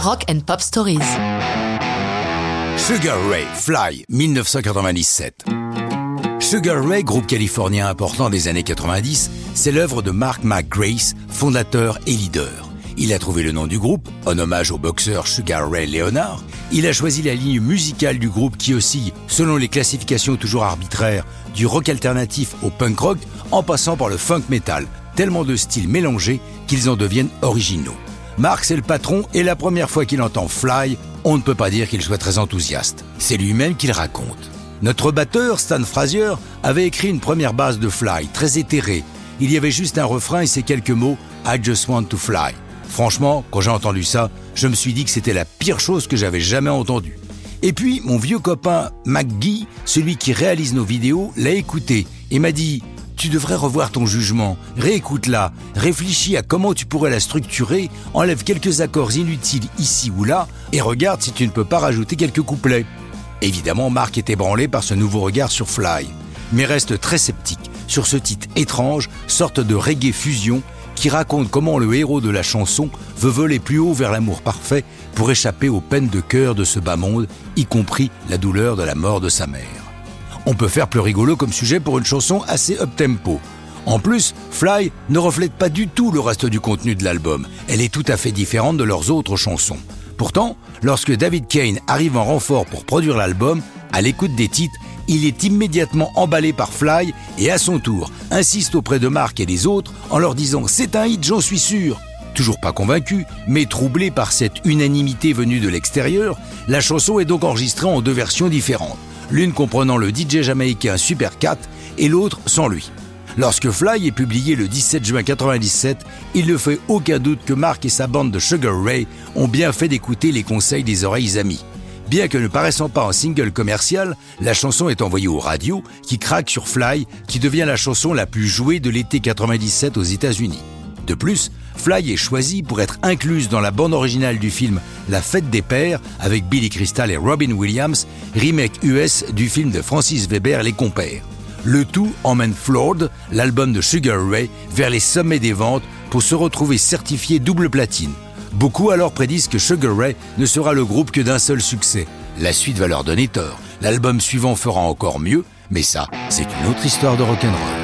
Rock and Pop Stories. Sugar Ray Fly 1997. Sugar Ray, groupe californien important des années 90, c'est l'œuvre de Mark McGrace, fondateur et leader. Il a trouvé le nom du groupe, en hommage au boxeur Sugar Ray Leonard. Il a choisi la ligne musicale du groupe qui oscille, selon les classifications toujours arbitraires, du rock alternatif au punk rock, en passant par le funk metal, tellement de styles mélangés qu'ils en deviennent originaux. Mark, c'est le patron, et la première fois qu'il entend Fly, on ne peut pas dire qu'il soit très enthousiaste. C'est lui-même qui le raconte. Notre batteur, Stan Frazier, avait écrit une première base de Fly, très éthérée. Il y avait juste un refrain et ces quelques mots I just want to fly. Franchement, quand j'ai entendu ça, je me suis dit que c'était la pire chose que j'avais jamais entendue. Et puis, mon vieux copain McGee, celui qui réalise nos vidéos, l'a écouté et m'a dit tu devrais revoir ton jugement, réécoute-la, réfléchis à comment tu pourrais la structurer, enlève quelques accords inutiles ici ou là, et regarde si tu ne peux pas rajouter quelques couplets. Évidemment, Marc est ébranlé par ce nouveau regard sur Fly, mais reste très sceptique sur ce titre étrange, sorte de reggae fusion, qui raconte comment le héros de la chanson veut voler plus haut vers l'amour parfait pour échapper aux peines de cœur de ce bas monde, y compris la douleur de la mort de sa mère. On peut faire plus rigolo comme sujet pour une chanson assez up-tempo. En plus, Fly ne reflète pas du tout le reste du contenu de l'album. Elle est tout à fait différente de leurs autres chansons. Pourtant, lorsque David Kane arrive en renfort pour produire l'album, à l'écoute des titres, il est immédiatement emballé par Fly et à son tour insiste auprès de Mark et des autres en leur disant c'est un hit, j'en suis sûr. Toujours pas convaincu, mais troublé par cette unanimité venue de l'extérieur, la chanson est donc enregistrée en deux versions différentes l'une comprenant le DJ jamaïcain Super Cat et l'autre sans lui. Lorsque Fly est publié le 17 juin 1997, il ne fait aucun doute que Mark et sa bande de Sugar Ray ont bien fait d'écouter les conseils des oreilles amies. Bien que ne paraissant pas en single commercial, la chanson est envoyée aux radios qui craquent sur Fly, qui devient la chanson la plus jouée de l'été 97 aux États-Unis. De plus, Fly est choisi pour être incluse dans la bande originale du film La Fête des Pères avec Billy Crystal et Robin Williams, remake US du film de Francis Weber Les Compères. Le tout emmène Flawed, l'album de Sugar Ray, vers les sommets des ventes pour se retrouver certifié double platine. Beaucoup alors prédisent que Sugar Ray ne sera le groupe que d'un seul succès. La suite va leur donner tort. L'album suivant fera encore mieux, mais ça, c'est une autre histoire de rock'n'roll.